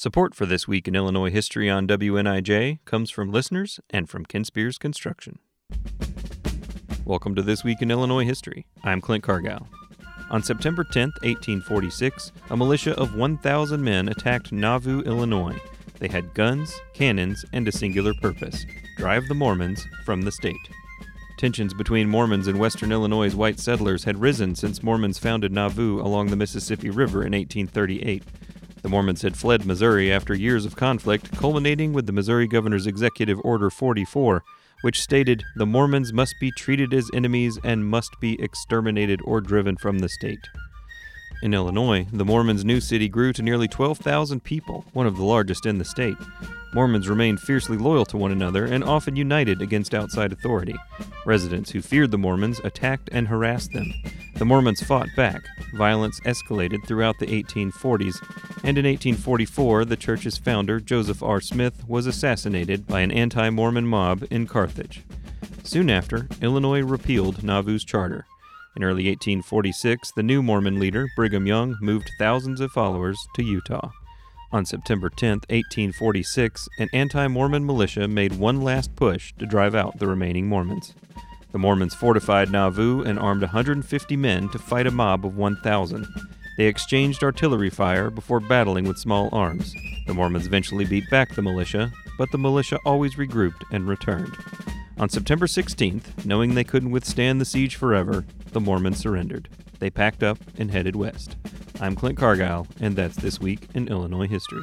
Support for This Week in Illinois History on WNIJ comes from listeners and from Ken Spears Construction. Welcome to This Week in Illinois History. I'm Clint Cargile. On September 10, 1846, a militia of 1,000 men attacked Nauvoo, Illinois. They had guns, cannons, and a singular purpose drive the Mormons from the state. Tensions between Mormons and western Illinois' white settlers had risen since Mormons founded Nauvoo along the Mississippi River in 1838. The Mormons had fled Missouri after years of conflict, culminating with the Missouri Governor's Executive Order 44, which stated the Mormons must be treated as enemies and must be exterminated or driven from the state. In Illinois, the Mormons' new city grew to nearly 12,000 people, one of the largest in the state. Mormons remained fiercely loyal to one another and often united against outside authority. Residents who feared the Mormons attacked and harassed them. The Mormons fought back. Violence escalated throughout the 1840s, and in 1844, the church's founder, Joseph R. Smith, was assassinated by an anti Mormon mob in Carthage. Soon after, Illinois repealed Nauvoo's charter. In early 1846, the new Mormon leader, Brigham Young, moved thousands of followers to Utah. On September 10, 1846, an anti Mormon militia made one last push to drive out the remaining Mormons. The Mormons fortified Nauvoo and armed 150 men to fight a mob of 1,000. They exchanged artillery fire before battling with small arms. The Mormons eventually beat back the militia, but the militia always regrouped and returned. On September 16th, knowing they couldn't withstand the siege forever, the Mormons surrendered. They packed up and headed west. I'm Clint Cargile, and that's This Week in Illinois History.